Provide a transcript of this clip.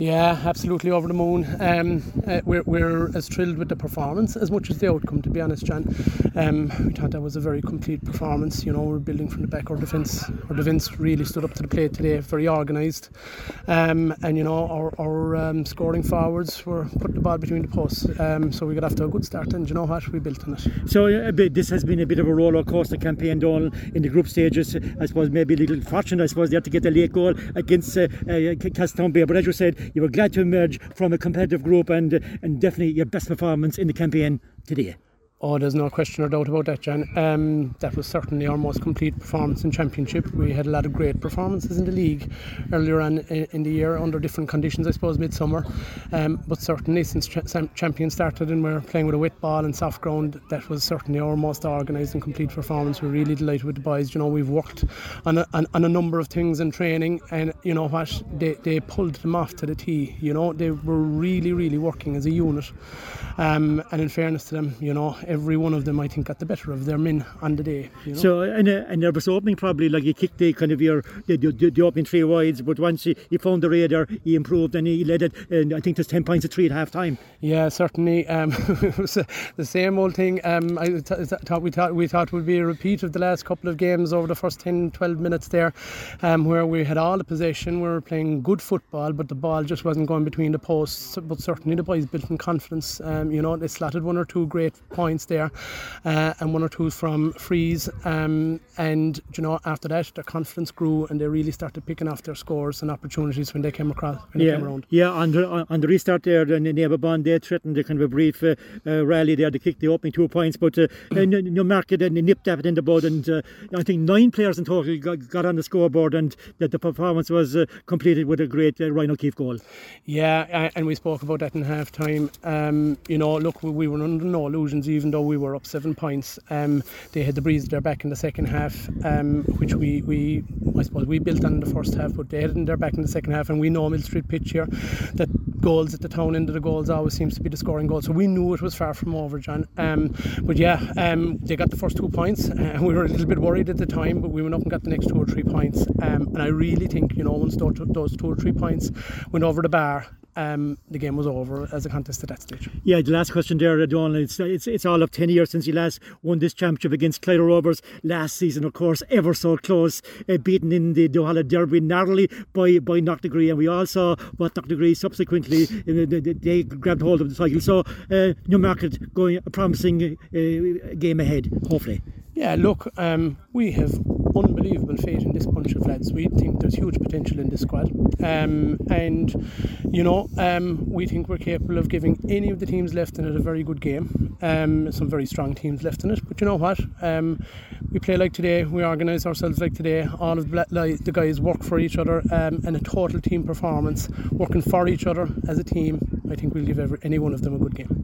Yeah, absolutely over the moon. Um, uh, we're, we're as thrilled with the performance as much as the outcome, to be honest, John. Um, we thought that was a very complete performance. You know, we're building from the back. Our defence, our defence really stood up to the plate today, very organised. Um, and you know, our, our um, scoring forwards were put the ball between the posts. Um, so we got off to a good start, and you know what, we built on it. So uh, bit, this has been a bit of a roller coaster campaign, Donal, in the group stages. I suppose maybe a little fortunate, I suppose, they had to get a late goal against uh, uh. But as you said, you were glad to emerge from a competitive group and and definitely your best performance in the campaign today. Oh, there's no question or doubt about that, John. Um, that was certainly our most complete performance in Championship. We had a lot of great performances in the league earlier on in the year under different conditions, I suppose, midsummer. Um, but certainly since Champion started and we're playing with a wet ball and soft ground, that was certainly our most organised and complete performance. We're really delighted with the boys. You know, we've worked on a, on, on a number of things in training, and you know what, they, they pulled them off to the tee. You know, they were really, really working as a unit. Um, and in fairness to them, you know, every one of them, I think, got the better of their men on the day. You know? So, and, uh, and there was opening probably like you kicked the kind of your the, the, the opening three wides, but once you, you found the radar, he improved and he led it. And I think there's 10 points at three at half time. Yeah, certainly. Um, it was uh, the same old thing. Um, I th- thought we thought we thought would be a repeat of the last couple of games over the first 10, 12 minutes there, um, where we had all the possession, we were playing good football, but the ball just wasn't going between the posts. But certainly the boys built in confidence. Um, you know, they slotted one or two great points there, uh, and one or two from frees. Um, and you know, after that, their confidence grew, and they really started picking off their scores and opportunities when they came across when yeah, they came around. Yeah, on the, on the restart there, the neighbour bond they threatened a kind of a brief uh, uh, rally there to kick the opening two points, but uh, Newmarket and nipped that in the bud, and uh, I think nine players in total got, got on the scoreboard, and that the performance was uh, completed with a great uh, Ryan O'Keefe goal. Yeah, and we spoke about that in half time. Um, you know, look, we, we, were under no illusions, even though we were up seven points. Um, they had the breeze their back in the second half, um, which we, we, I suppose, we built on in the first half, but they had it in their back in the second half, and we know Millstreet pitch here that goals at the town end of the goals always seems to be the scoring goal. So we knew it was far from over, John. Um, but yeah, um, they got the first two points, and we were a little bit worried at the time, but we went up and got the next two or three points. Um, and I really think, you know, once those two or three points went over the bar, um, the game was over as a contest at that stage. Yeah, the last question there, Donal. It's, it's it's all of ten years since you last won this championship against Clyda Rovers last season. Of course, ever so close, uh, beaten in the Duhallow Derby narrowly by by Knocknagree, and we all saw what Knocknagree subsequently uh, they, they grabbed hold of the title. So uh, Newmarket going a promising uh, game ahead, hopefully. Yeah, look, um, we have unbelievable faith in this bunch of lads. We think there's huge potential in this squad, um, and you know, um, we think we're capable of giving any of the teams left in it a very good game. Um, some very strong teams left in it, but you know what? Um, we play like today. We organise ourselves like today. All of the guys work for each other, um, and a total team performance, working for each other as a team. I think we'll give every, any one of them a good game.